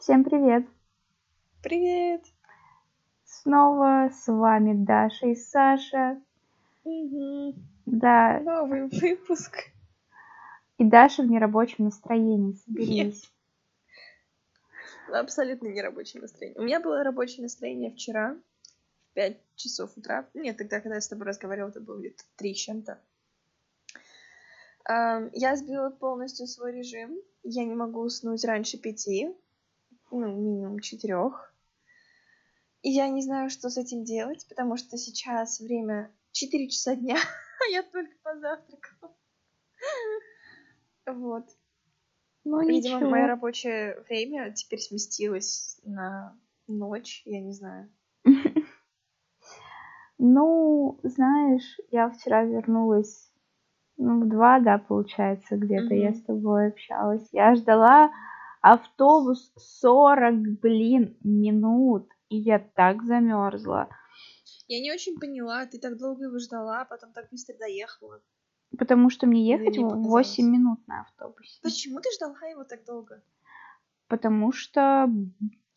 Всем привет! Привет! Снова с вами Даша и Саша. Угу. Да, Новый выпуск. и Даша в нерабочем настроении. Соберись. Абсолютно нерабочее настроение. У меня было рабочее настроение вчера в 5 часов утра. Нет, тогда, когда я с тобой разговаривала, это было где-то 3 с чем-то. Я сбила полностью свой режим. Я не могу уснуть раньше пяти, ну, минимум четырех. И я не знаю, что с этим делать, потому что сейчас время 4 часа дня, а я только позавтракала. Вот. Ну Видимо, ничего. мое рабочее время теперь сместилось на ночь, я не знаю. Ну, знаешь, я вчера вернулась, ну, в два, да, получается, где-то я Мгм. с тобой общалась. Я ждала автобус 40, блин, минут, и я так замерзла. Я не очень поняла, ты так долго его ждала, а потом так быстро доехала. Потому что мне ехать мне в- показалось? 8 минут на автобусе. Почему ты ждала его так долго? Потому что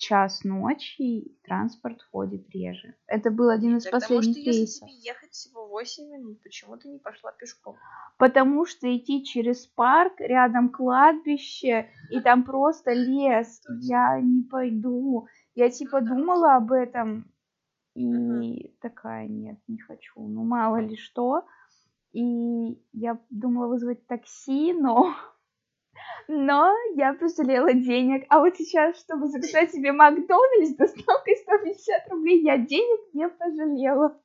час ночи и транспорт ходит реже. Это был один из что последних если рейсов. тебе ехать всего 8 минут, почему ты не пошла пешком? Потому что идти через парк, рядом кладбище, и там просто лес. Я не пойду. Я типа Ну да. думала об этом и такая, нет, не хочу. Ну, мало ли что. И я думала вызвать такси, но... Но я пожалела денег. А вот сейчас, чтобы заказать себе Макдональдс доставкой 150 рублей, я денег не пожалела.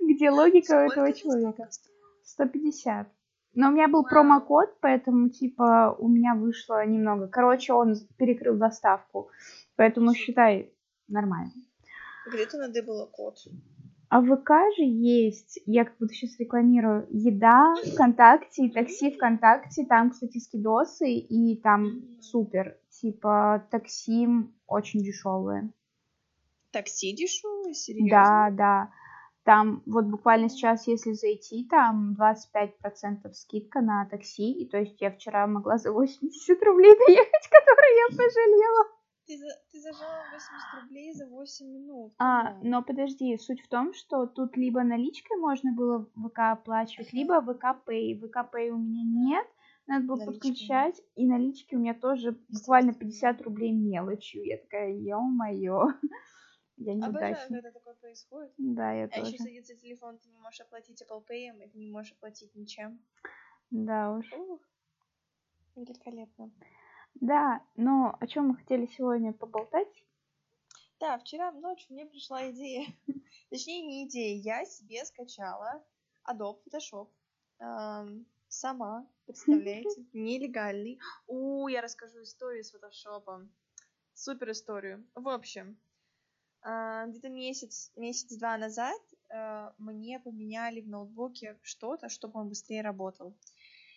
Где логика у этого человека? доставка стоила? 150. Но у меня был промокод, поэтому, типа, у меня вышло немного. Короче, он перекрыл доставку. Поэтому, считай, нормально. Где ты надыбала код? А в ВК же есть, я как будто сейчас рекламирую, еда ВКонтакте и такси ВКонтакте. Там, кстати, скидосы, и там супер. Типа, такси очень дешевые. Такси дешевое? Серьезно? Да, да. Там вот буквально сейчас, если зайти, там 25% скидка на такси. И то есть я вчера могла за 80 рублей доехать, которые я пожалела. Ты, за, ты зажала 80 рублей за 8 минут. А, но подожди, суть в том, что тут либо наличкой можно было ВК оплачивать, либо ВК Pay. ВК Pay у меня нет, надо было Налички подключать, и налички у меня тоже буквально 50 рублей мелочью. Я такая, ё-моё, я Обожаю, неудачник. когда такое происходит. Да, я А тоже. еще садится телефон, ты не можешь оплатить Apple Pay, и ты не можешь оплатить ничем. Да уж. Ух, великолепно. Да, но о чем мы хотели сегодня поболтать? Да, вчера ночью мне пришла идея. Точнее, не идея. Я себе скачала Adobe Photoshop. эм, сама, представляете? Нелегальный. У, я расскажу историю с фотошопом. Супер историю. В общем, а, где-то месяц, месяц-два назад э, мне поменяли в ноутбуке что-то, чтобы он быстрее работал.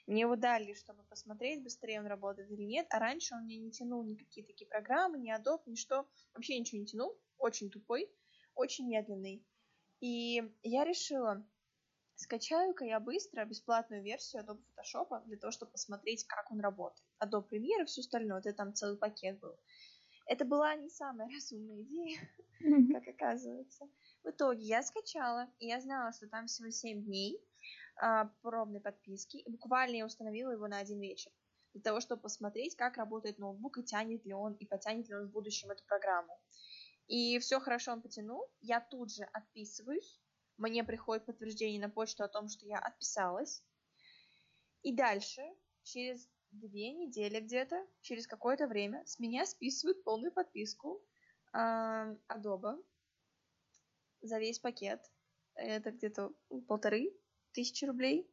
Мне его дали, чтобы посмотреть, быстрее он работает или нет. А раньше он мне не тянул никакие такие программы, ни Adobe, ничто. Вообще ничего не тянул. Очень тупой, очень медленный. И я решила, скачаю-ка я быстро бесплатную версию Adobe Photoshop для того, чтобы посмотреть, как он работает. Adobe Premiere и все остальное. Это там целый пакет был. Это была не самая разумная идея, как оказывается. В итоге я скачала, и я знала, что там всего 7 дней пробной подписки. И буквально я установила его на один вечер. Для того, чтобы посмотреть, как работает ноутбук, и тянет ли он, и потянет ли он в будущем эту программу. И все хорошо он потянул. Я тут же отписываюсь. Мне приходит подтверждение на почту о том, что я отписалась. И дальше, через две недели где-то, через какое-то время, с меня списывают полную подписку эм, Adobe за весь пакет. Это где-то полторы тысячи рублей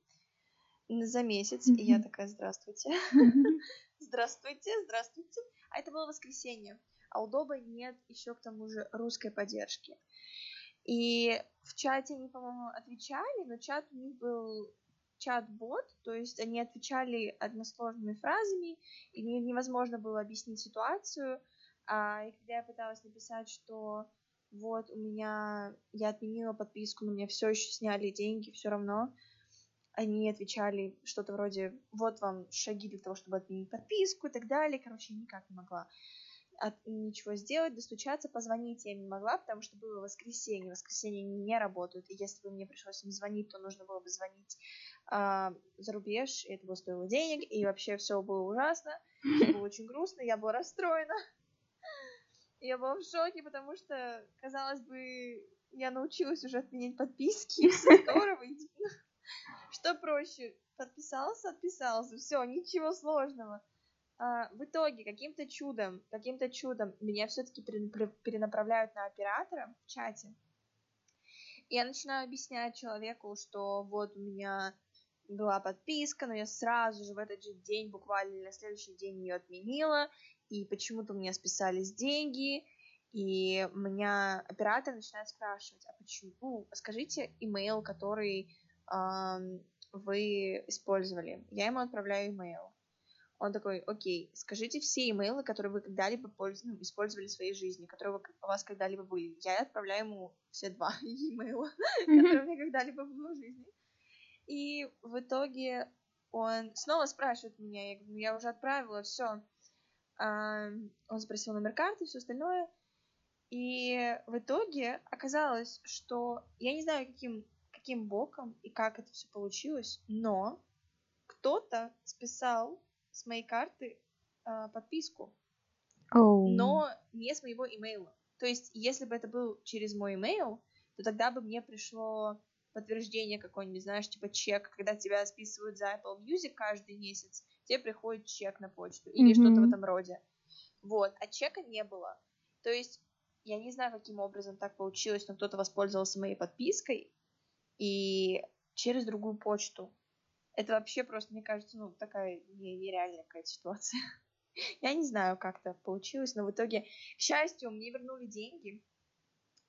за месяц. И я такая, здравствуйте. Здравствуйте, здравствуйте. А это было воскресенье. А у Доба нет еще к тому же русской поддержки. И в чате они, по-моему, отвечали, но чат у них был чат-бот, то есть они отвечали односложными фразами, и не- невозможно было объяснить ситуацию. А, и когда я пыталась написать, что вот у меня, я отменила подписку, но мне все еще сняли деньги, все равно, они отвечали что-то вроде, вот вам шаги для того, чтобы отменить подписку и так далее. Короче, никак не могла. от, ничего сделать, достучаться, позвонить я не могла, потому что было воскресенье, воскресенье не работают, и если бы мне пришлось им звонить, то нужно было бы звонить а, за рубеж, и это бы стоило денег, и вообще все было ужасно, было очень грустно, я была расстроена, я была в шоке, потому что, казалось бы, я научилась уже отменять подписки, здорово, что проще, подписался, отписался, все, ничего сложного. А, в итоге, каким-то чудом, каким-то чудом меня все-таки перенаправляют на оператора в чате. Я начинаю объяснять человеку, что вот у меня была подписка, но я сразу же в этот же день, буквально на следующий день ее отменила, и почему-то у меня списались деньги, и меня оператор начинает спрашивать, а почему, ну, скажите имейл, который э, вы использовали. Я ему отправляю имейл. Он такой, окей, скажите все имейлы, которые вы когда-либо ну, использовали в своей жизни, которые у вас когда-либо были. Я отправляю ему все два имейла, которые у меня когда-либо были в жизни. И в итоге он снова спрашивает меня, я говорю, я уже отправила, все. Он спросил номер карты, все остальное. И в итоге оказалось, что я не знаю, каким, каким боком и как это все получилось, но кто-то списал с моей карты э, подписку, oh. но не с моего имейла. То есть, если бы это был через мой имейл, то тогда бы мне пришло подтверждение какое-нибудь, знаешь, типа чек, когда тебя списывают за Apple Music каждый месяц, тебе приходит чек на почту или mm-hmm. что-то в этом роде. Вот, а чека не было. То есть, я не знаю, каким образом так получилось, но кто-то воспользовался моей подпиской и через другую почту это вообще просто, мне кажется, ну, такая нереальная какая-то ситуация. Я не знаю, как это получилось, но в итоге, к счастью, мне вернули деньги.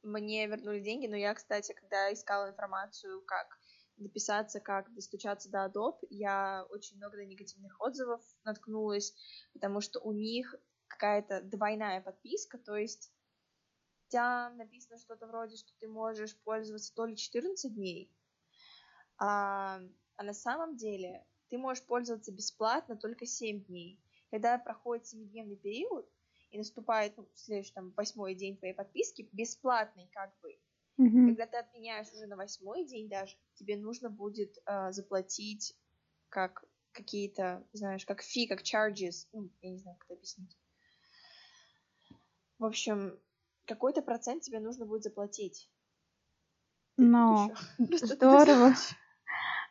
Мне вернули деньги, но я, кстати, когда искала информацию, как дописаться, как достучаться до Adobe, я очень много на негативных отзывов наткнулась, потому что у них какая-то двойная подписка, то есть там написано что-то вроде, что ты можешь пользоваться то ли 14 дней, а а на самом деле ты можешь пользоваться бесплатно только 7 дней. Когда проходит 7-дневный период, и наступает ну, следующий там восьмой день твоей подписки, бесплатный как бы. Mm-hmm. Когда ты отменяешь уже на восьмой день даже, тебе нужно будет э, заплатить как какие-то, знаешь, как фи, как charges, ну, я не знаю, как это объяснить. В общем, какой-то процент тебе нужно будет заплатить. Но здорово.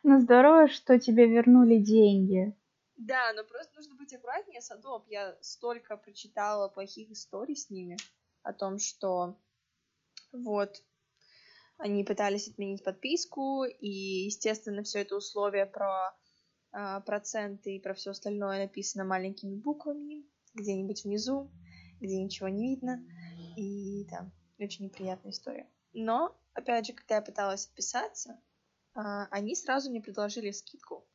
Ну здорово, что тебе вернули деньги. Да, но просто нужно быть аккуратнее с Adobe. Я столько прочитала плохих историй с ними о том, что вот они пытались отменить подписку, и, естественно, все это условие про э, проценты и про все остальное написано маленькими буквами где-нибудь внизу, где ничего не видно. И да, очень неприятная история. Но, опять же, когда я пыталась отписаться, а, они сразу мне предложили скидку.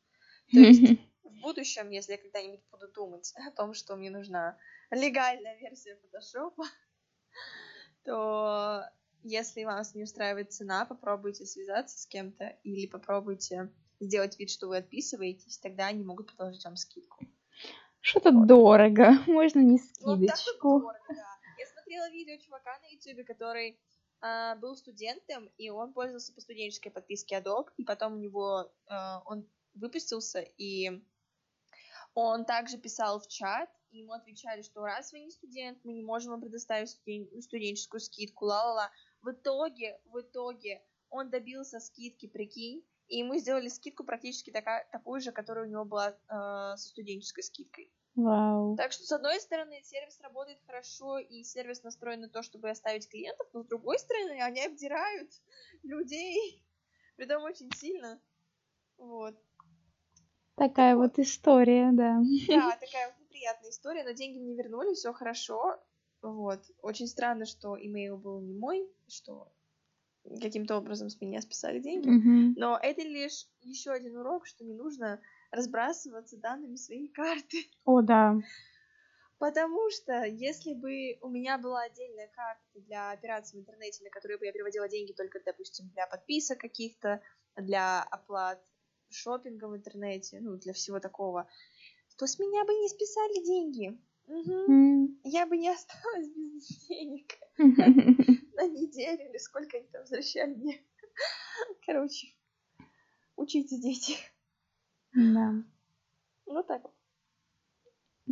То есть в будущем, если я когда-нибудь буду думать о том, что мне нужна легальная версия фотошопа, то если вас не устраивает цена, попробуйте связаться с кем-то или попробуйте сделать вид, что вы отписываетесь, тогда они могут предложить вам скидку. Что-то вот. дорого, можно не скидочку. Вот дорого, да. Я смотрела видео чувака на YouTube, который а, был студентом, и он пользовался по студенческой подписке Adobe, и потом у него а, он выпустился, и он также писал в чат, и ему отвечали, что раз вы не студент, мы не можем вам предоставить студен... студенческую скидку, ла-ла-ла. В итоге, в итоге он добился скидки, прикинь, и ему сделали скидку практически такая, такую же, которая у него была э, со студенческой скидкой. Вау. Так что, с одной стороны, сервис работает хорошо, и сервис настроен на то, чтобы оставить клиентов, но с другой стороны, они обдирают людей, притом очень сильно. Вот. Такая вот. вот история, да. Да, такая вот неприятная история, но деньги мне вернули, все хорошо. Вот. Очень странно, что имейл был не мой, что каким-то образом с меня списали деньги. Mm-hmm. Но это лишь еще один урок, что не нужно разбрасываться данными своей карты. О, да. Потому что если бы у меня была отдельная карта для операций в интернете, на которую бы я переводила деньги только, допустим, для подписок каких-то, для оплат шопинга в интернете, ну, для всего такого, то с меня бы не списали деньги. Мгм. Я бы не осталась без денег на неделю или сколько они там возвращали мне. Короче, учитесь, дети. Да. Ну так.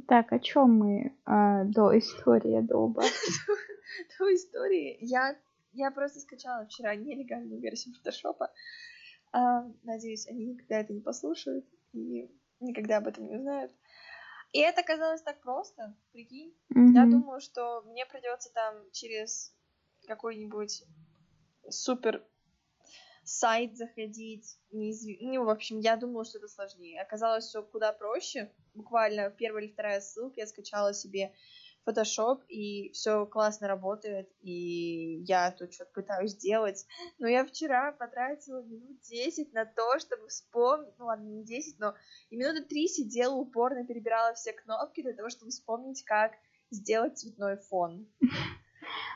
Так, о чем мы а, до истории Adobe? До истории. Я, я просто скачала вчера нелегальную версию фотошопа. А, надеюсь, они никогда это не послушают и никогда об этом не узнают. И это казалось так просто, прикинь. Мгм. Я думаю, что мне придется там через какой-нибудь супер сайт заходить. неизв- Ну, в общем, я думала, что это сложнее. Оказалось, все куда проще. Буквально первая или вторая ссылка я скачала себе Photoshop, и все классно работает, и я тут что-то пытаюсь делать. Но я вчера потратила минут 10 на то, чтобы вспомнить, ну ладно, не 10, но и минуты 3 сидела упорно, перебирала все кнопки для того, чтобы вспомнить, как сделать цветной фон.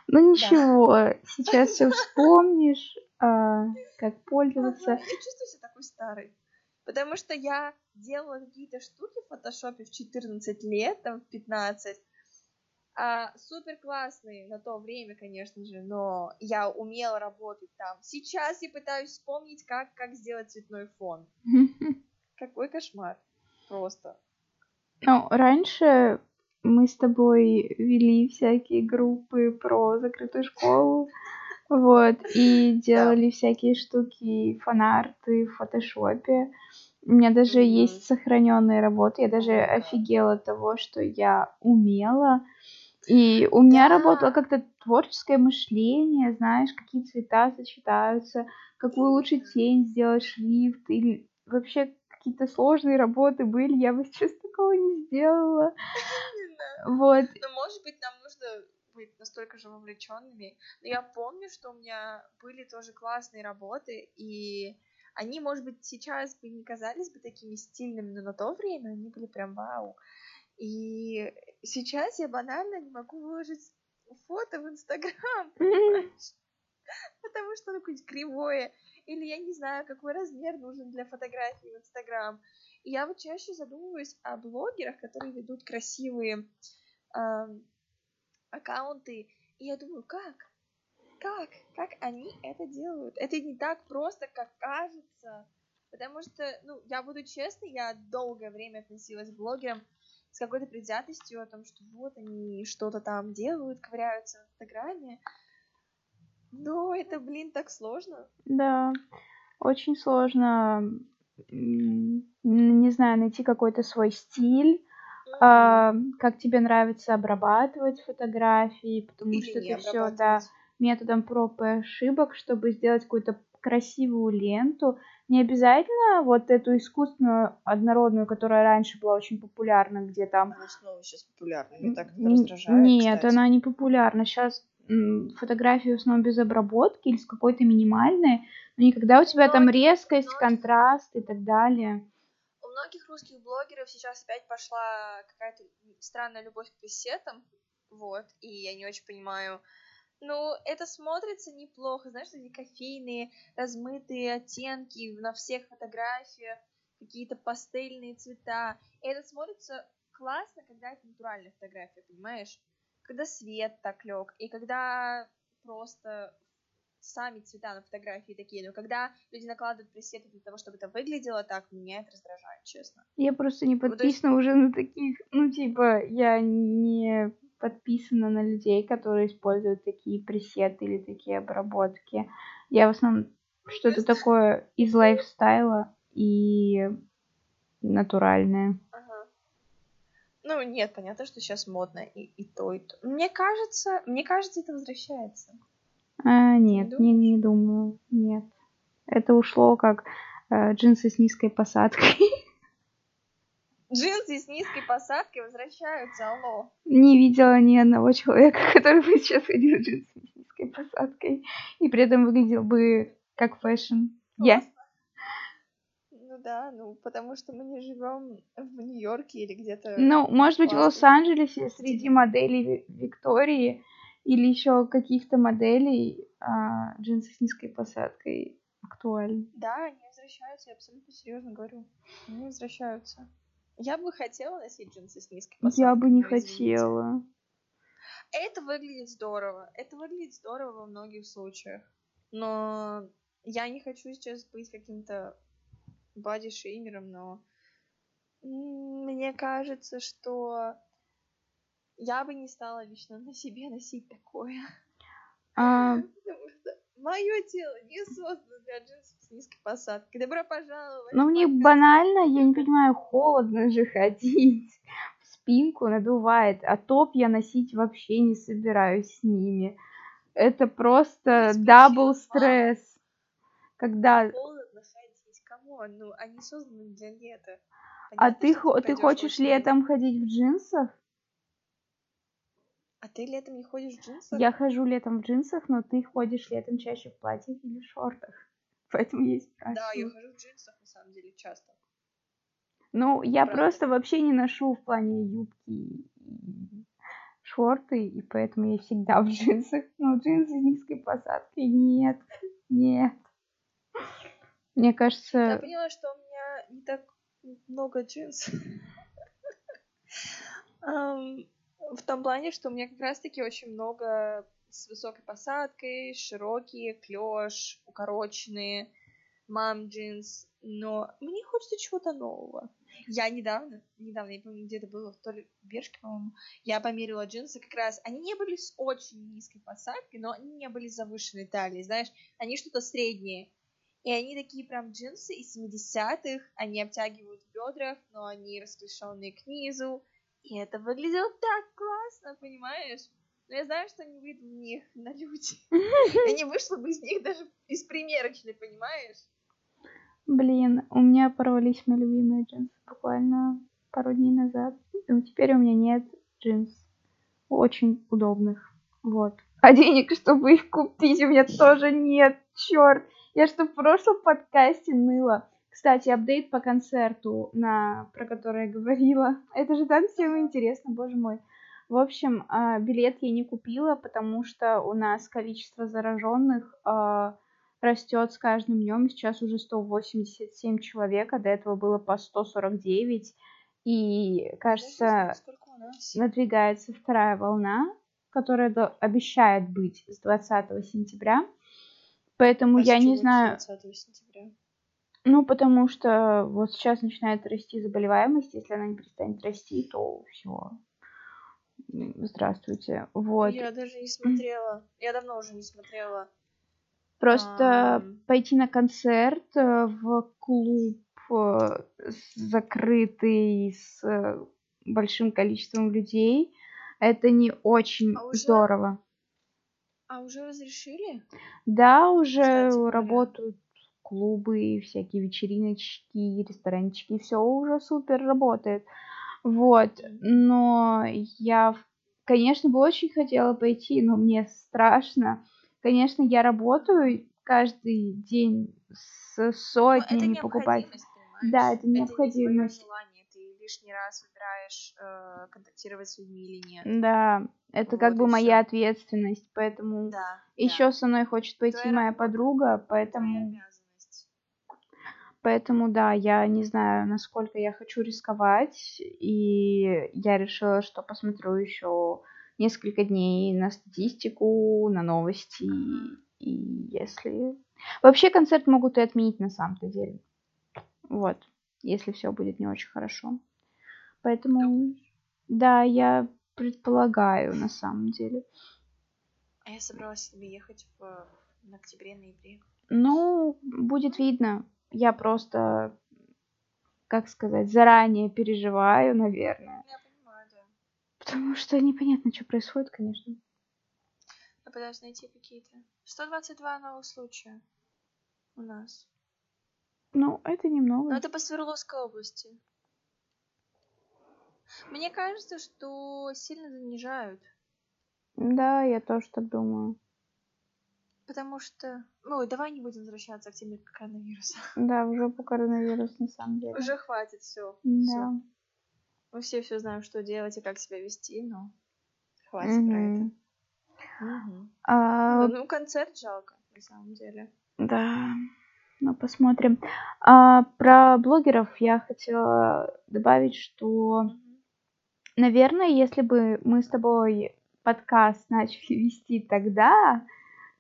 Ну ничего, сейчас все вспомнишь, а, как пользоваться. Я чувствую себя такой старой. Потому что я делала какие-то штуки в фотошопе в 14 лет, там в 15. А, супер классные на то время, конечно же, но я умела работать там. Сейчас я пытаюсь вспомнить, как, как сделать цветной фон. Какой кошмар. Просто. Ну, раньше мы с тобой вели всякие группы про закрытую школу, вот, и делали всякие штуки, фанарты в фотошопе. У меня даже есть сохраненные работы, я даже офигела от того, что я умела. И у меня работало как-то творческое мышление, знаешь, какие цвета сочетаются, какую лучше тень сделать, шрифт, или вообще какие-то сложные работы были, я бы сейчас такого не сделала. Именно. Вот. Но, может быть, нам нужно быть настолько же вовлеченными. Но я помню, что у меня были тоже классные работы, и они, может быть, сейчас бы не казались бы такими стильными, но на то время они были прям вау. И сейчас я банально не могу выложить фото в Инстаграм? Потому что оно какое-нибудь кривое. Или я не знаю, какой размер нужен для фотографии в Инстаграм. И я вот чаще задумываюсь о блогерах, которые ведут красивые ам, аккаунты. И я думаю, как? Как? Как они это делают? Это не так просто, как кажется. Потому что, ну, я буду честной, я долгое время относилась к блогерам с какой-то предвзятостью о том, что вот они что-то там делают, ковыряются в Инстаграме. Но это, блин, так сложно. Да, очень сложно, не знаю, найти какой-то свой стиль, а, как тебе нравится обрабатывать фотографии, потому Или что это все, да, методом проб и ошибок, чтобы сделать какую-то красивую ленту. Не обязательно вот эту искусственную однородную, которая раньше была очень популярна, где там Она снова сейчас популярна, меня так это раздражает, Нет, кстати. она не популярна. Сейчас фотографии в основном без обработки или с какой-то минимальной, но никогда у тебя там Многих- резкость, многих- контраст и так далее. У многих русских блогеров сейчас опять пошла какая-то странная любовь к пресетам, вот, и я не очень понимаю. Ну, это смотрится неплохо, знаешь, эти кофейные, размытые оттенки на всех фотографиях, какие-то пастельные цвета. Это смотрится классно, когда это натуральная фотография, понимаешь? Когда свет так лег, и когда просто сами цвета на фотографии такие, но когда люди накладывают пресеты для того, чтобы это выглядело так, меня это раздражает, честно. Я просто не есть- подписана уже на таких, ну, типа, я не подписана на людей, которые используют такие пресеты или такие обработки. Я в основном что-то такое из лайфстайла и натуральное. Ага. Ну, нет, понятно, что сейчас модно и, и то, и то. Мне кажется, мне кажется, это возвращается. А, нет, не, думаешь? не думаю, нет. Это ушло как э, джинсы с низкой посадкой. Джинсы с низкой посадкой возвращаются, алло. Не видела ни одного человека, который бы сейчас ходил в джинсы с низкой посадкой и при этом выглядел бы как fashion. Я. Классно. Ну да, ну потому что мы не живем в Нью-Йорке или где-то. Ну, может быть, в. Лос-Анджелесе среди моделей Ви- Виктории или еще каких-то моделей а, джинсы с низкой посадкой актуальны. Да, они возвращаются, я абсолютно серьезно говорю. Они возвращаются. Я бы хотела носить джинсы с низкой Я посадкой, бы не извините. хотела. Это выглядит здорово. Это выглядит здорово во многих случаях. Но я не хочу сейчас быть каким-то боди-шеймером, но мне кажется, что я бы не стала лично на себе носить такое. А, Потому что мое тело не создано для джинсов с низкой посадкой. Добро пожаловать! ну, мне банально, я не понимаю, холодно же ходить. В спинку надувает. А топ я носить вообще не собираюсь с ними. Это просто double причины, стресс. Когда... Холодно ходить, come on, ну они созданы для лета. А Понятно, ты, хо- ты пойдёшь хочешь летом ходить в джинсах? А ты летом не ходишь в джинсах? Я хожу летом в джинсах, но ты ходишь летом чаще в платьях или шортах. Поэтому я и Да, я хожу в джинсах на самом деле часто. Ну, я Правда. просто вообще не ношу в плане юбки и шорты, и поэтому я всегда в джинсах. Но джинсы с низкой посадкой нет, нет. Мне Я кажется, поняла, что у меня не так много джинсов. В том плане, что у меня как раз-таки очень много с высокой посадкой, широкие, клеш, укороченные, мам джинс, но мне хочется чего-то нового. Я недавно, недавно, я помню, где-то было, то ли в Бершке, по-моему, я померила джинсы как раз, они не были с очень низкой посадкой, но они не были завышенной талией, знаешь, они что-то среднее. И они такие прям джинсы из 70-х, они обтягивают в бедрах, но они расклешенные к низу. И это выглядело так классно, понимаешь? Но я знаю, что не выйду в них на люди. Я не вышла бы из них даже из примерочной, понимаешь? блин, у меня порвались мои любимые джинсы буквально пару дней назад. И теперь у меня нет джинс очень удобных. Вот. А денег, чтобы их купить, у меня тоже нет. Черт. Я что в прошлом подкасте ныла. Кстати, апдейт по концерту, на, про который я говорила. Это же так всем интересно, боже мой. В общем, а, билет я не купила, потому что у нас количество зараженных растет с каждым днем. Сейчас уже 187 человек, а до этого было по 149. И, кажется, надвигается вторая волна, которая обещает быть с 20 сентября. Поэтому А я не знаю, 20 сентября? Ну потому что вот сейчас начинает расти заболеваемость, если она не перестанет расти, то все. Здравствуйте. Вот. Я даже не смотрела. Я давно уже не смотрела. Просто Ам. пойти на концерт э, в клуб э, закрытый с э, большим количеством людей, это не очень А уже- здорово. А уже разрешили? Да, уже Кстати работают клубы, всякие вечериночки, ресторанчики, все уже супер работает. Вот, но я, конечно, бы очень хотела пойти, но мне страшно. Конечно, я работаю каждый день с это сотнями покупателей. понимаешь? Да, это Это необходимость. желание, ты лишний раз выбираешь э, контактировать с людьми или нет. Да, это как Вот бы и моя ответственность, поэтому Да. еще со мной хочет пойти Твоя моя работа, подруга, Твоя поэтому обязанность. Поэтому да, я не знаю, насколько я хочу рисковать, и я решила, что посмотрю еще несколько дней на статистику, на новости, и если... Вообще концерт могут и отменить на самом-то деле. Вот, если все будет не очень хорошо. Поэтому, да, я предполагаю на самом деле. А я собралась себе ехать в, в октябре-ноябре. Ну, будет видно. Я просто, как сказать, заранее переживаю, наверное. Я понимаю, да. Потому что непонятно, что происходит, конечно. Я пытаюсь найти какие-то. 122 новых случая у нас. Ну, это Но немного. это по Свердловской области. Мне кажется, что сильно занижают. Да, я тоже так думаю. Потому что... Ну, давай не будем возвращаться к теме коронавируса. Да, в жопу коронавирус на самом деле. Уже хватит все. Да. Мы все все знаем, что делать и как себя вести, но хватит про это. Мгм. А, Ну, концерт жалко, на самом деле. да. Ну, посмотрим. А, про блогеров я хотела добавить, что, наверное, если бы мы с тобой подкаст начали вести тогда,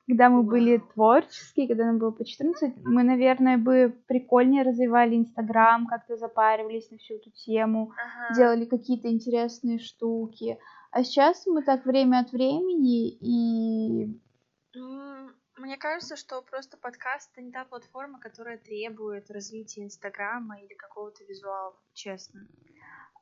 когда мы были творческие, когда нам было по 14, мы, наверное, бы прикольнее развивали Инстаграм, как-то запаривались на всю эту тему, Ага. делали какие-то интересные штуки. А сейчас мы так время от времени и... Мне кажется, что просто подкаст это не та платформа, которая требует развития Инстаграма или какого-то визуала, честно.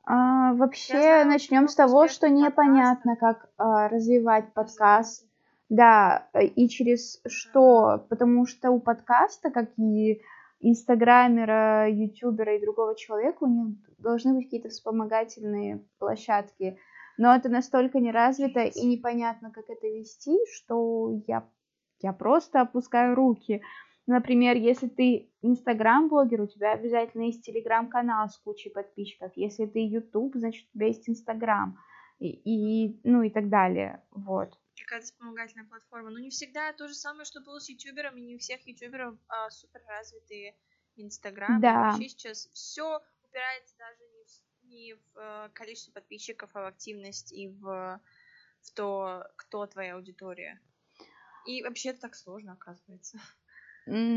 а, вообще начнем с того, что непонятно, как а, развивать подкаст. Да, э, и через что? Потому что у подкаста, как и инстаграмера, ютубера и другого человека, у них должны быть какие-то вспомогательные площадки. Но это настолько не развито и непонятно, как это вести, что я, я просто опускаю руки. Например, если ты инстаграм-блогер, у тебя обязательно есть телеграм-канал с кучей подписчиков. Если ты ютуб, значит, у тебя есть инстаграм. И, и, ну и так далее. Вот. Какая-то вспомогательная платформа. Но не всегда то же самое, что было с ютубером, и не у всех ютуберов а, супер развитые инстаграмы. Да. Вообще сейчас все упирается даже не в, не в э, количество подписчиков, а в активность и в, в то, кто твоя аудитория. И вообще это так сложно, оказывается.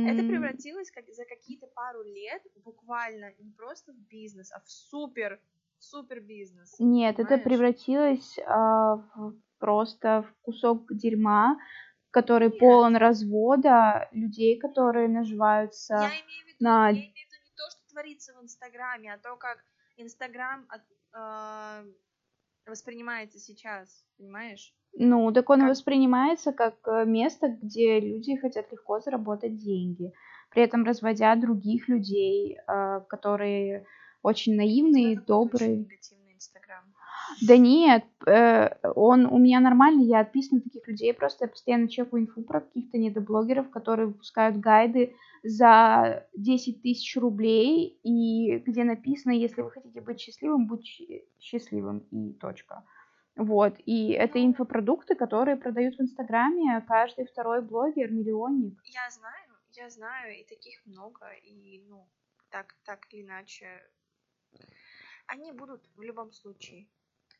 Это М, превратилось как за какие-то пару лет буквально не просто в бизнес, а в супер, супер бизнес. Нет, это понимаешь? превратилось а, в просто в кусок дерьма, который Нет. полон развода людей, которые наживаются. Я имею в виду, на- я имею в виду не то, что творится в Инстаграме, а то, как Инстаграм э, воспринимается сейчас, понимаешь? Ну, так он Как- воспринимается как э, место, где люди хотят легко заработать деньги, при этом разводя других людей, а, которые очень наивные, какой-то очень добрые. негативный Инстаграм. Да нет, э, он у меня нормальный, я отписана от таких людей, просто я постоянно чекаю инфу про каких-то недоблогеров, которые выпускают гайды за 10 тысяч рублей, и где написано, если вы хотите быть счастливым, будь счастливым, и точка. Вот, и это Ну. инфопродукты, которые продают в Инстаграме каждый второй блогер, миллионник. Я знаю, я знаю, и таких много, и, ну, так, так или иначе, они будут в любом случае.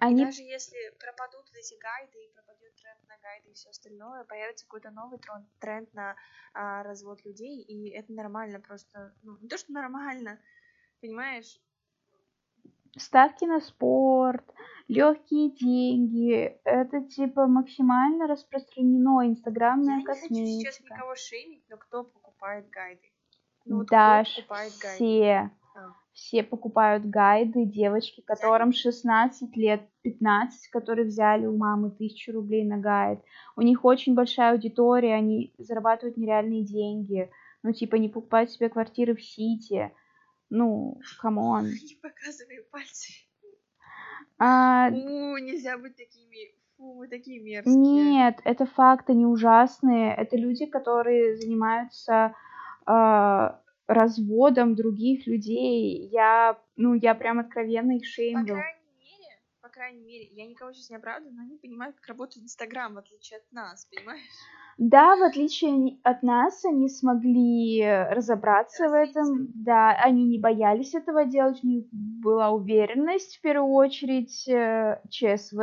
Они даже если пропадут эти гайды и пропадет тренд на гайды и все остальное, появится какой-то новый трон- тренд на а, развод людей, и это нормально просто, ну, не то, что нормально, понимаешь? ставки на спорт, легкие деньги, это типа максимально распространено, Я инстаграмная не хочу сейчас косметика. никого шеймить, но кто покупает гайды? Ну, вот кто покупает гайды? Все, покупают гайды, девочки, которым 16 лет, 15, которые взяли у мамы тысячу рублей на гайд. У них очень большая аудитория, они зарабатывают нереальные деньги. Ну, типа, не покупают себе квартиры в Сити. Ну, come on. Не показывай пальцы. А, Фу, нельзя быть такими. Фу, вы такие мерзкие. Нет, это факты не ужасные. Это люди, которые занимаются а, разводом других людей. Я, ну, я прям откровенно их По шеймлю. крайней мере, по крайней мере, я никого сейчас не оправдываю, но они понимают, как работает Инстаграм, в отличие от нас, понимаешь? Да, в отличие от нас, они смогли разобраться в Развиться. этом. Да, они не боялись этого делать, у них была уверенность в первую очередь, э, ЧСВ,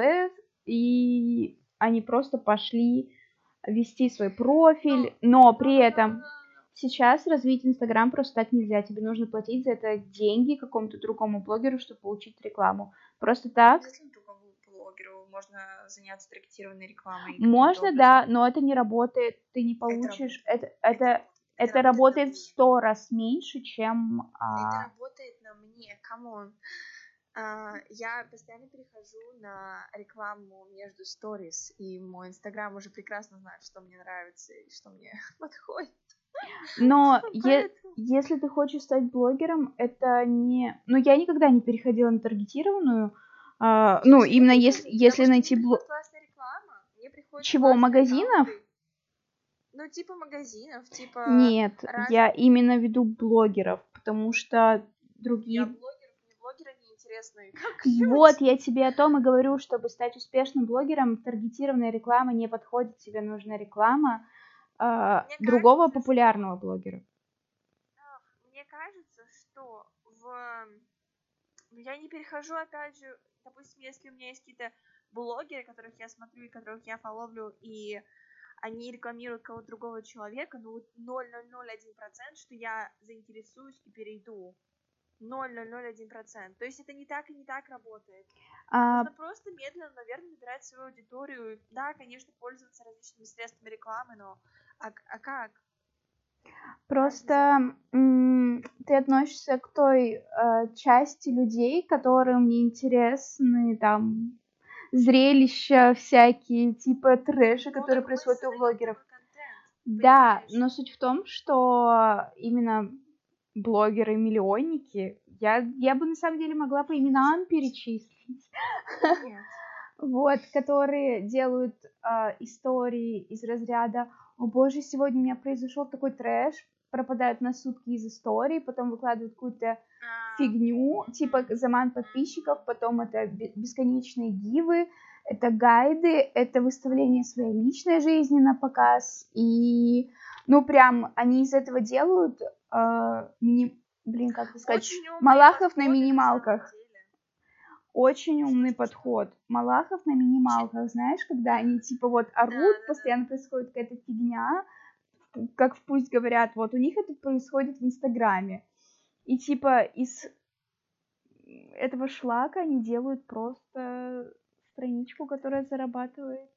и они просто пошли вести свой профиль, но при этом Сейчас развить Инстаграм просто так нельзя. Тебе нужно платить за это деньги какому-то другому блогеру, чтобы получить рекламу. Просто так блогеру можно заняться таргетированной рекламой. можно, да, но это не работает. Ты не получишь. Это, это, это, работает на в мне. сто раз меньше, чем. Это а, работает на мне, come on. А, я постоянно перехожу на рекламу между сторис, и мой инстаграм уже прекрасно знает, что мне нравится и что мне подходит. Но е- если ты хочешь стать блогером, это не. Ну, я никогда не переходила на таргетированную. а, ну, именно если, если найти блог. Чего, магазинов? аккаунты. Ну, типа магазинов, типа... Нет, раз- я именно веду блогеров, потому что другие Я блогер, мне неинтересны. Как Вот, я тебе о том и говорю, чтобы стать успешным блогером, таргетированная реклама не подходит, тебе нужна реклама Мне другого кажется, популярного блогера. ну, я не перехожу, опять же, допустим, если у меня есть какие-то блогеры, которых я смотрю и которых я фоловлю, и они рекламируют кого-то другого человека, ну вот 0,001%, что я заинтересуюсь и перейду. 0,001%. То есть это не так и не так работает. А... Нужно просто медленно, наверное, набирать свою аудиторию. Да, конечно, пользоваться различными средствами рекламы, но а, а как? Просто ты относишься к той э, части людей, которым не интересны там зрелища всякие, типа трэша, ну, которые происходят у блогеров. Да, но суть в том, что именно блогеры-миллионники, я, я бы на самом деле могла по именам перечислить. Вот, которые делают э, истории из разряда «О боже, сегодня у меня произошел такой трэш», пропадают на сутки из истории, потом выкладывают какую-то а. фигню, типа заман подписчиков, потом это бесконечные гивы, это гайды, это выставление своей личной жизни на показ, и, ну, прям, они из этого делают э, мини... Блин, как это сказать? Малахов на минималках. Очень умный подход. Малахов на минималках, знаешь, когда они типа вот орут, да, постоянно да. происходит какая-то фигня, как пусть говорят, вот у них это происходит в Инстаграме. И типа из этого шлака они делают просто страничку, которая зарабатывает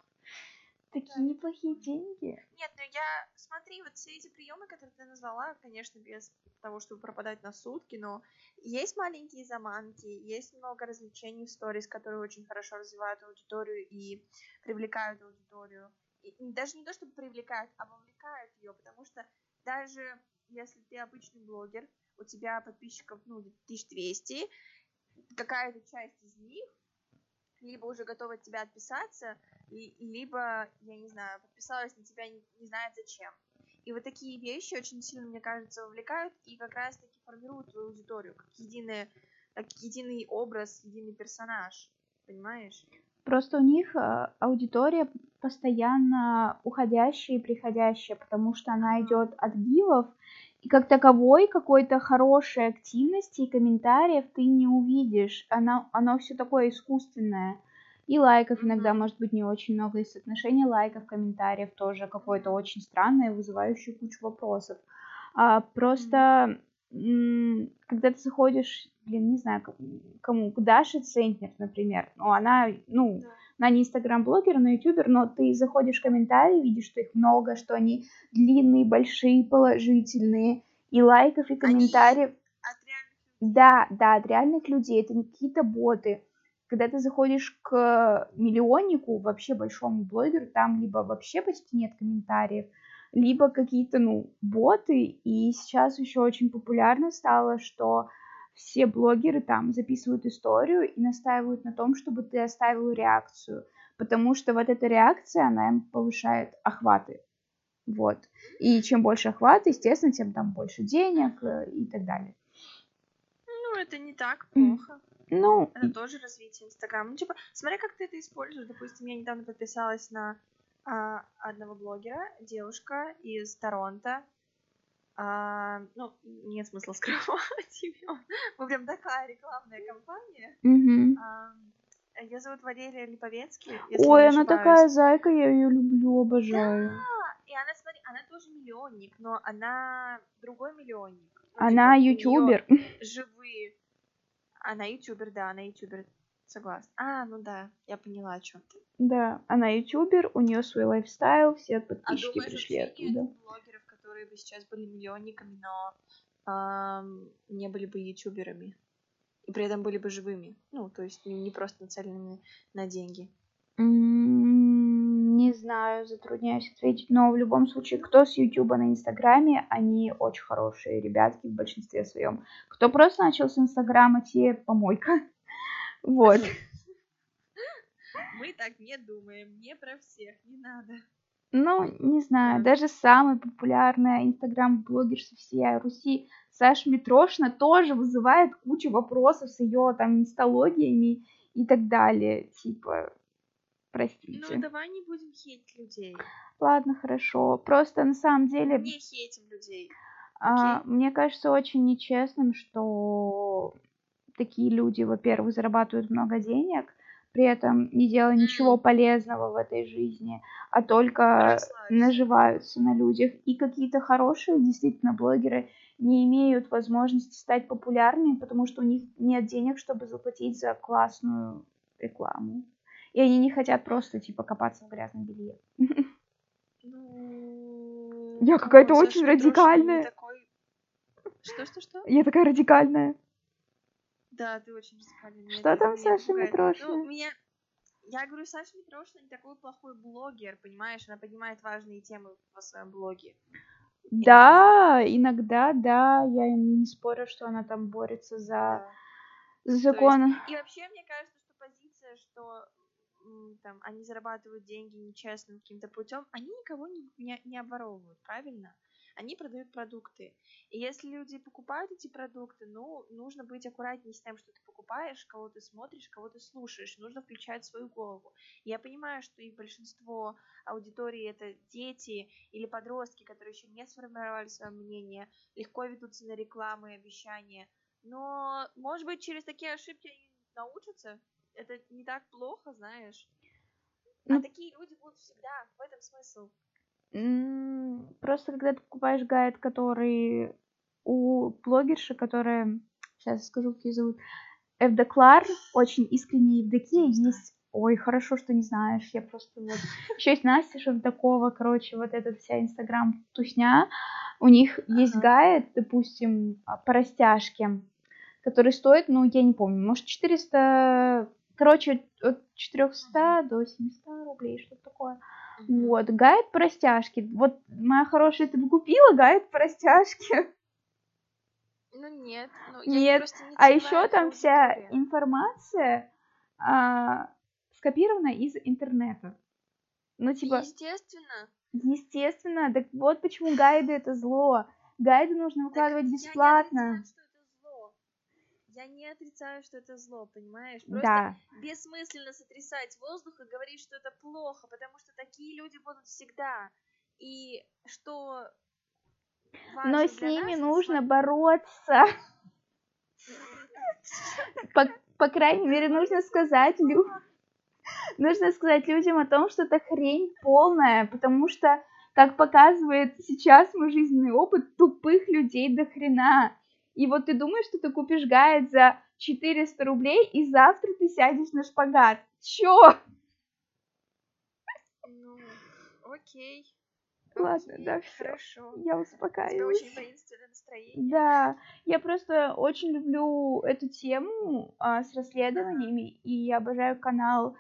такие да. неплохие деньги. Нет, ну я, смотри, вот все эти приемы, которые ты назвала, конечно, без того, чтобы пропадать на сутки, но есть маленькие заманки, есть много развлечений в сторис, которые очень хорошо развивают аудиторию и привлекают аудиторию. И даже не то, чтобы привлекают, а вовлекают ее, потому что даже если ты обычный блогер, у тебя подписчиков, ну, 1200, какая-то часть из них либо уже готова от тебя отписаться, либо, я не знаю, подписалась на тебя не, не знает зачем. И вот такие вещи очень сильно, мне кажется, вовлекают и как раз-таки формируют твою аудиторию, как, единый, как единый образ, единый персонаж, понимаешь? Просто у них э, аудитория постоянно уходящая и приходящая, потому что она идет от гивов, и как таковой какой-то хорошей активности и комментариев ты не увидишь. Оно, оно все такое искусственное. И лайков иногда может быть не очень много, и соотношение лайков, комментариев тоже какое-то очень странное, вызывающее кучу вопросов. А, просто когда ты заходишь, блин, не знаю, кому, к Даше Центнер, например, ну, она, ну, да. она не инстаграм-блогер, но ютубер, но ты заходишь в комментарии, видишь, что их много, что они длинные, большие, положительные, и лайков, и комментариев. Они да, да, от реальных людей, это не какие-то боты. Когда ты заходишь к миллионнику, вообще большому блогеру, там либо вообще почти нет комментариев, либо какие-то, ну, боты, и сейчас еще очень популярно стало, что все блогеры там записывают историю и настаивают на том, чтобы ты оставил реакцию, потому что вот эта реакция, она им повышает охваты, вот, и чем больше охват, естественно, тем там больше денег э, и так далее. Ну, это не так плохо. Ну, это тоже развитие Инстаграма. Ну, типа, смотри, как ты это используешь. Допустим, я недавно подписалась на а, одного блогера, девушка из Торонто. А, ну, нет смысла скрывать имен. Мы прям такая рекламная компания. Mm-hmm. А, ее зовут Валерия Липовецкий. Ой, она такая зайка, я ее люблю, обожаю. Да, и она, смотри, она тоже миллионник, но она другой миллионник. Ну, она типа, ютубер. Живые. Она ютубер, да, она ютубер. Согласна. А, ну да, я поняла, о чем ты. Да, она ютубер, у нее свой лайфстайл, все подписчики а думаешь, пришли оттуда. блогеров, которые бы сейчас были миллионниками, но эм, не были бы ютуберами. И при этом были бы живыми. Ну, то есть не, не просто нацеленными на деньги. Не знаю, затрудняюсь ответить, но в любом случае, кто с Ютуба на Инстаграме, они очень хорошие ребятки в большинстве своем. Кто просто начал с Инстаграма, те помойка. Вот. Мы так не думаем, не про всех, не надо. Ну, не знаю, даже самая популярная инстаграм-блогер со всей Руси Саша Митрошина тоже вызывает кучу вопросов с ее там инсталогиями и так далее. Типа, простите. Ну, давай не будем хейтить людей. Ладно, хорошо. Просто на самом деле... Не хейтим людей. А, мне кажется очень нечестным, что такие люди, во-первых, зарабатывают много денег, при этом не делая ничего полезного в этой жизни, а только наживаются на людях. И какие-то хорошие действительно блогеры не имеют возможности стать популярными, потому что у них нет денег, чтобы заплатить за классную рекламу. И они не хотят просто, типа, копаться в грязном белье. Ну, Я какая-то очень радикальная. Что-что-что? Я такая радикальная. Да, ты очень радикальная. Что там Саша Митрошина? Ну, меня... Я говорю, Саша Митрошина не такой плохой блогер, понимаешь? Она поднимает важные темы в своем блоге. Да, иногда, да, я не спорю, что она там борется за, да. закон. Есть... И вообще, мне кажется, что позиция, что там они зарабатывают деньги нечестным каким-то путем, они никого не, не, не обворовывают, правильно? Они продают продукты. И если люди покупают эти продукты, ну, нужно быть аккуратнее с тем, что ты покупаешь, кого ты смотришь, кого ты слушаешь. Нужно включать свою голову. Я понимаю, что их большинство аудитории это дети или подростки, которые еще не сформировали свое мнение, легко ведутся на рекламы и обещания. Но, может быть, через такие ошибки они научатся. Это не так плохо, знаешь. А ну, такие люди будут всегда. В этом смысл. Просто когда ты покупаешь гайд, который у блогерши, которая, сейчас скажу, как ее зовут, Эвдоклар, очень искренне Евдокия, есть Ой, хорошо, что не знаешь. Я просто вот... Еще есть Настя Шевдакова, короче, вот эта вся инстаграм тусня. У них ага. есть гайд, допустим, а, по растяжке, который стоит, ну, я не помню, может, 400... Короче, от 400 до 700 рублей, что-то такое. Вот, гайд по растяжке. Вот, моя хорошая, ты бы купила гайд по растяжке? Ну нет. Ну, нет. Не а еще там вся информация а, скопирована из интернета. Ну, типа... Естественно. Естественно. Так вот почему гайды это зло. Гайды нужно выкладывать так бесплатно. Я не отрицаю, что это зло, понимаешь? Просто да. бессмысленно сотрясать воздух и говорить, что это плохо, потому что такие люди будут всегда. И что но с ними нужно бороться. По, по крайней мере, нужно сказать людям, нужно сказать людям о том, что это хрень полная, потому что, как показывает сейчас мой жизненный опыт, тупых людей до хрена. И вот ты думаешь, что ты купишь гайд за 400 рублей, и завтра ты сядешь на шпагат. Чё? Ну, окей. Ладно, да, все. Хорошо. Я успокаиваюсь. очень воинственное настроение. Да, я просто очень люблю эту тему а, с расследованиями, и я обожаю канал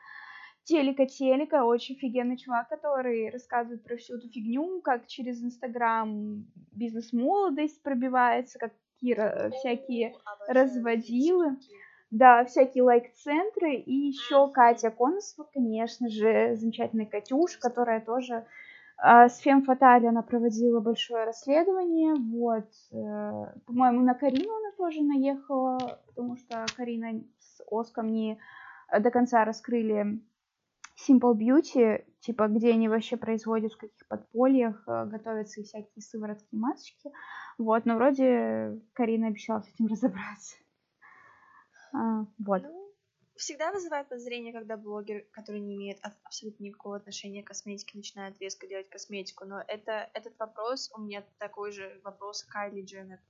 Телека Телека, очень офигенный чувак, который рассказывает про всю эту фигню, как через Инстаграм бизнес-молодость пробивается, как Кира, всякие разводилы. Да, всякие лайк-центры. И еще Катя Конусова, конечно же, замечательная Катюш, которая тоже а, с Фем Фатали она проводила большое расследование, вот, э, по-моему, на Карину она тоже наехала, потому что Карина с Оском не до конца раскрыли Simple Beauty, типа, где они вообще производят, в каких подпольях, э, готовятся и всякие сыворотки и масочки, вот, но вроде Карина обещала с этим разобраться. А, вот. Ну, всегда вызывает подозрение, когда блогер, который не имеет абсолютно никакого отношения к косметике, начинает резко делать косметику. Но это, этот вопрос, у меня такой же вопрос к Кайли Дженнер,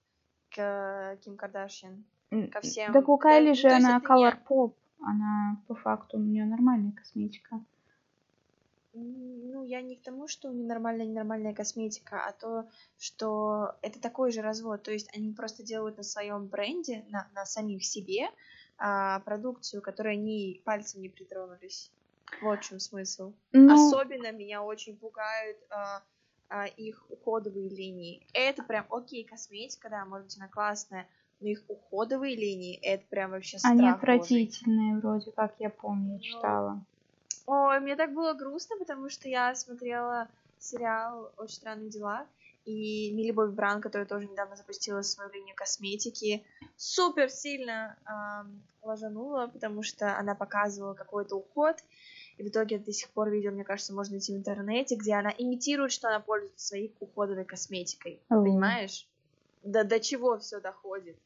к Ким Кардашьян, ко всем. Так у Кайли да, же ну, она color pop, она по факту у нее нормальная косметика. Ну, я не к тому, что у нее нормальная, ненормальная косметика, а то, что это такой же развод. То есть они просто делают на своем бренде, на, на самих себе, а, продукцию, которой они пальцем не притронулись. Вот в чем смысл. Ну... Особенно меня очень пугают а, а, их уходовые линии. Это прям окей, косметика, да, может быть, она классная, но их уходовые линии, это прям вообще страх. Они отвратительные, вроде как я помню, читала. Ой, мне так было грустно, потому что я смотрела сериал «Очень странные дела», и Милли Бобби Бран, которая тоже недавно запустила свою линию косметики, супер сильно эм, ложанула, потому что она показывала какой-то уход, и в итоге до сих пор видео, мне кажется, можно найти в интернете, где она имитирует, что она пользуется своей уходовой косметикой, mm. понимаешь? До, до чего все доходит.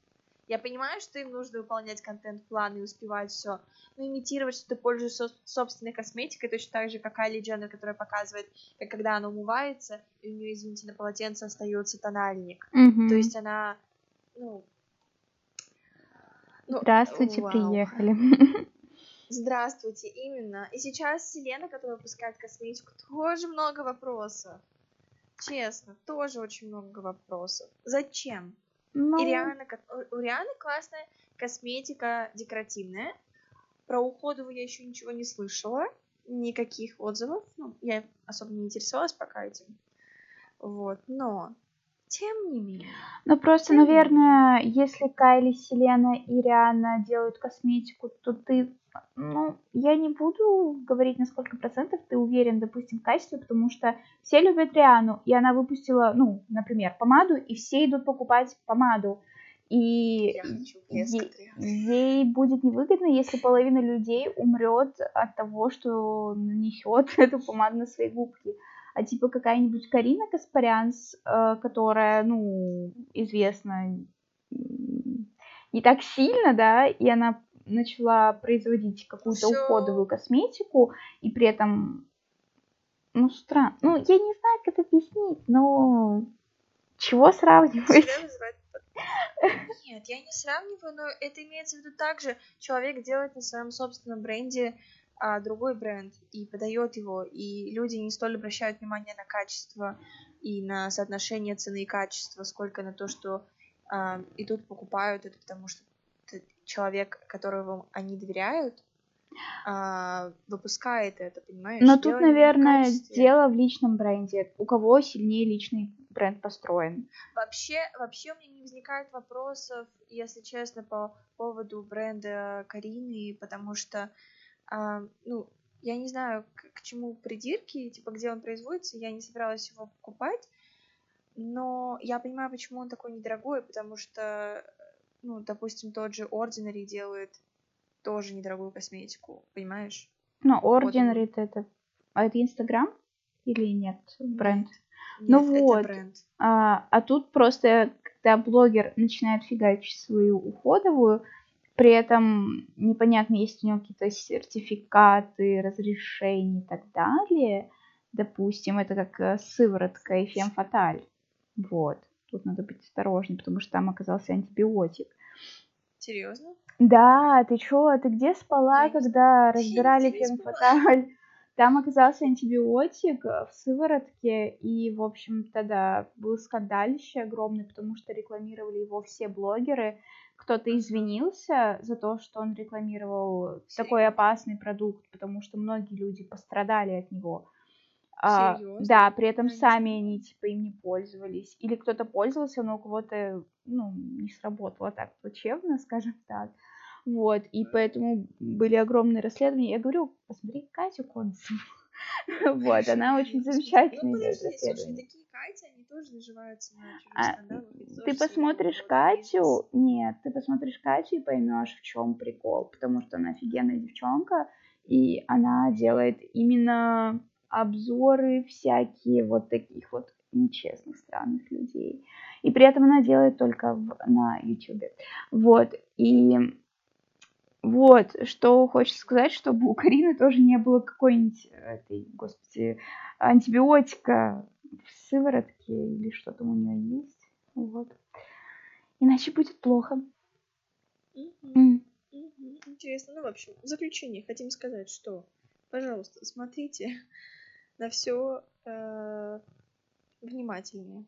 Я понимаю, что им нужно выполнять контент-план и успевать все, но имитировать, что ты пользуешься собственной косметикой, точно так же, как Али Дженнер, которая показывает, как когда она умывается, и у нее, извините, на полотенце остается тональник. Мгм. То есть она, ну... ну, Здравствуйте, вау. приехали. Здравствуйте, именно. И сейчас Селена, которая выпускает косметику, тоже много вопросов. Честно, тоже очень много вопросов. Зачем? Ну, И ко- у- Рианы классная косметика декоративная. Про уходовую я еще ничего не слышала. Никаких отзывов. Ну, я особо не интересовалась пока этим. Вот, но тем не менее. ну просто, Тем наверное, если Кайли, Селена и Риана делают косметику, то ты, ну, я не буду говорить на сколько процентов ты уверен, допустим, в качестве, потому что все любят Риану, и она выпустила, ну, например, помаду, и все идут покупать помаду. И Я хочу блеск е- от Рианы. ей будет невыгодно, если половина людей умрет от того, что нанесет эту помаду на свои губки. А типа какая-нибудь Карина Каспарянс, э, которая, ну, известна не так сильно, да, и она начала производить какую-то уходовую косметику, и при этом, ну, странно, ну, я не знаю, как это объяснить, но чего сравнивать? Нет, я не сравниваю, но это имеется в виду также. Человек делает на своем собственном бренде а, другой бренд и подает его, и люди не столь обращают внимание на качество и на соотношение цены и качества, сколько на то, что а, идут покупают это, потому что человек, которого они доверяют, а, выпускает это, понимаешь? Но тут, наверное, качестве. дело в личном бренде. У кого сильнее личный бренд построен. Вообще, вообще у меня не возникает вопросов, если честно, по поводу бренда Карины, потому что, а, ну, я не знаю, к, к чему придирки, типа, где он производится, я не собиралась его покупать, но я понимаю, почему он такой недорогой, потому что, ну, допустим, тот же Ordinary делает тоже недорогую косметику, понимаешь? Уходовую. Ordinary это... А это Инстаграм или нет? Бренд? Нет, Ну это вот. бренд. А, а тут просто, когда блогер начинает фигачить свою уходовую, при этом непонятно, есть у него какие-то сертификаты, разрешения и так далее. Допустим, это как э, сыворотка и фемфаталь. Вот. Тут надо быть осторожным, потому что там оказался антибиотик. Серьезно? Да, ты чё, ты где спала, Я когда разбирали не спала. фемфаталь? Там оказался антибиотик э, в сыворотке, и, в общем-то, да, был скандалище огромный, потому что рекламировали его все блогеры. Кто-то извинился за то, что он рекламировал такой Серьёзно? опасный продукт, потому что многие люди пострадали от него. А, да, при этом сами они типа им не пользовались. Или кто-то пользовался, но у кого-то, ну, не сработало так плачевно, скажем так. Вот, и поэтому были огромные расследования. Я говорю, посмотри Катю Концеву. Вот, она очень Господи, замечательно Ну подожди, слушай, такие Кати, они тоже наживаются на А, Ты посмотришь. Катю, нет, ты посмотришь Катю и поймешь, в чем прикол, потому что она офигенная девчонка, и она делает именно обзоры всякие вот таких вот нечестных, странных людей. И при этом она делает только в- на YouTube. Вот, и вот, что хочется сказать, чтобы у Карины тоже не было какой-нибудь этой, господи, антибиотика в сыворотке или что там у нее есть. Вот. Иначе будет плохо. Интересно. Ну, в общем, в заключение хотим сказать, что, пожалуйста, смотрите на все внимательнее.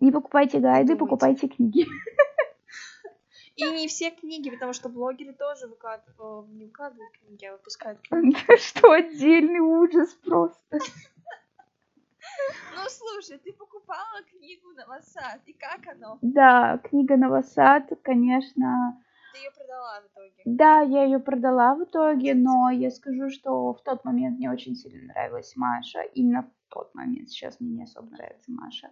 Не покупайте гайды, думайте. покупайте книги. И не все книги, потому что блогеры тоже выкладывают, не выкладывают книги, а выпускают книги. Что отдельный ужас просто. Ну, слушай, ты покупала книгу на Васад, и как оно? Да, книга Новосад, конечно. Ты ее продала в итоге. Да, я ее продала в итоге, но я скажу, что в тот момент мне очень сильно нравилась Маша. Именно в тот момент. Сейчас мне не особо нравится Маша.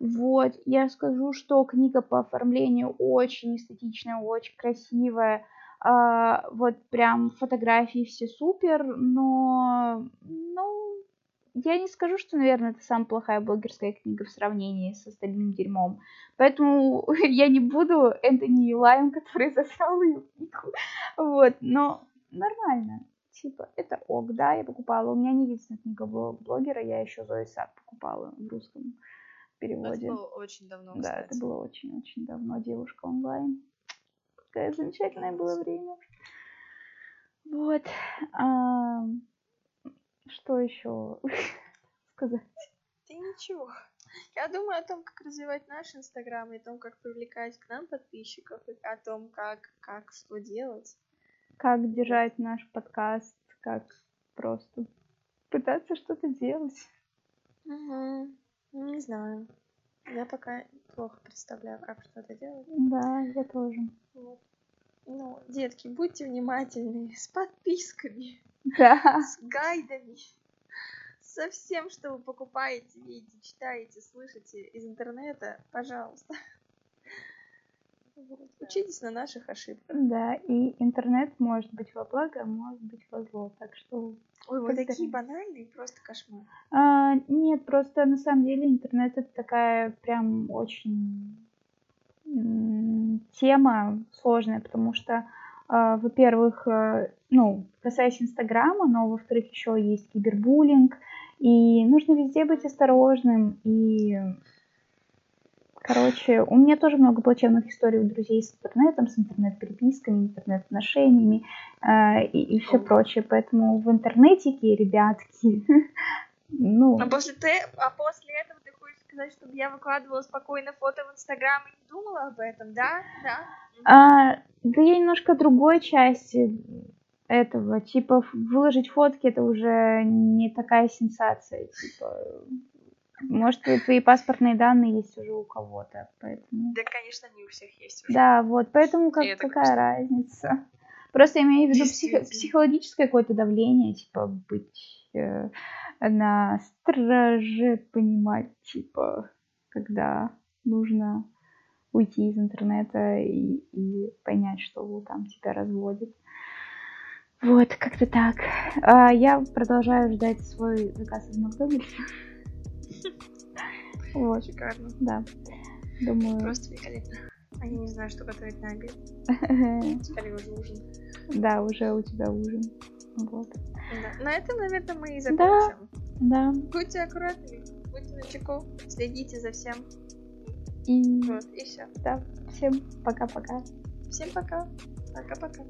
Вот, я скажу, что книга по оформлению очень эстетичная, очень красивая. А, вот прям фотографии все супер, но, ну, я не скажу, что, наверное, это самая плохая блогерская книга в сравнении с остальным дерьмом. Поэтому я не буду Энтони Юлаем, который засрал ее книгу. Вот, но нормально. Типа, это ок, да, я покупала. У меня не единственная книга блогера, я еще Зои Сад покупала в русском переводе. Это было очень давно, Да, это было очень-очень давно. Девушка онлайн. Какое замечательное было время. Вот. Что еще сказать? Да ничего. Я думаю о том, как развивать наш Инстаграм, и о том, как привлекать к нам подписчиков, и о том, как, как что делать. Как держать наш подкаст, как просто пытаться что-то делать. Угу. Не знаю. Я пока плохо представляю, как что-то делать. Да, я тоже. Вот. Ну, детки, будьте внимательны с подписками, да. с гайдами, со всем, что вы покупаете, видите, читаете, слышите из интернета, пожалуйста. Вот. Учитесь на наших ошибках. Да, и интернет может быть во благо, а может быть во зло, так что... Ой, вы такие банальные, просто кошмар. А, нет, просто на самом деле интернет это такая прям очень тема сложная, потому что, во-первых, э, ну, касаясь Инстаграма, но, во-вторых, еще есть кибербуллинг, и нужно везде быть осторожным, и Короче, у меня тоже много плачевных историй у друзей с интернетом, с интернет-переписками, интернет-отношениями э, и, и все прочее. Поэтому в интернетике, ребятки, ну... А после, ты, а после этого сказать, чтобы я выкладывала спокойно фото в Инстаграм и не думала об этом, да? Да. А, да я немножко другой части этого. Типа, выложить фотки это уже не такая сенсация. Типа, может, твои паспортные данные есть уже у кого-то, поэтому... Да, конечно, не у всех есть уже. Да, вот, поэтому как, это, какая разница? Просто имею в виду псих, психологическое какое-то давление, типа, быть э, на страже, понимать, типа, когда нужно уйти из интернета и, и понять, что там тебя разводят. Вот, как-то так. А я продолжаю ждать свой заказ из Макдональдса. Вот. Шикарно. Да. Думаю... Просто великолепно. А я не знаю, что готовить на обед. Теперь уже ужин. Да, уже у тебя ужин. Вот. Да. На этом, наверное, мы и закончим. Да. Будьте аккуратными, будьте на чеку, следите за всем. И... Вот, и все. Да. Всем пока-пока. Всем пока. Пока-пока.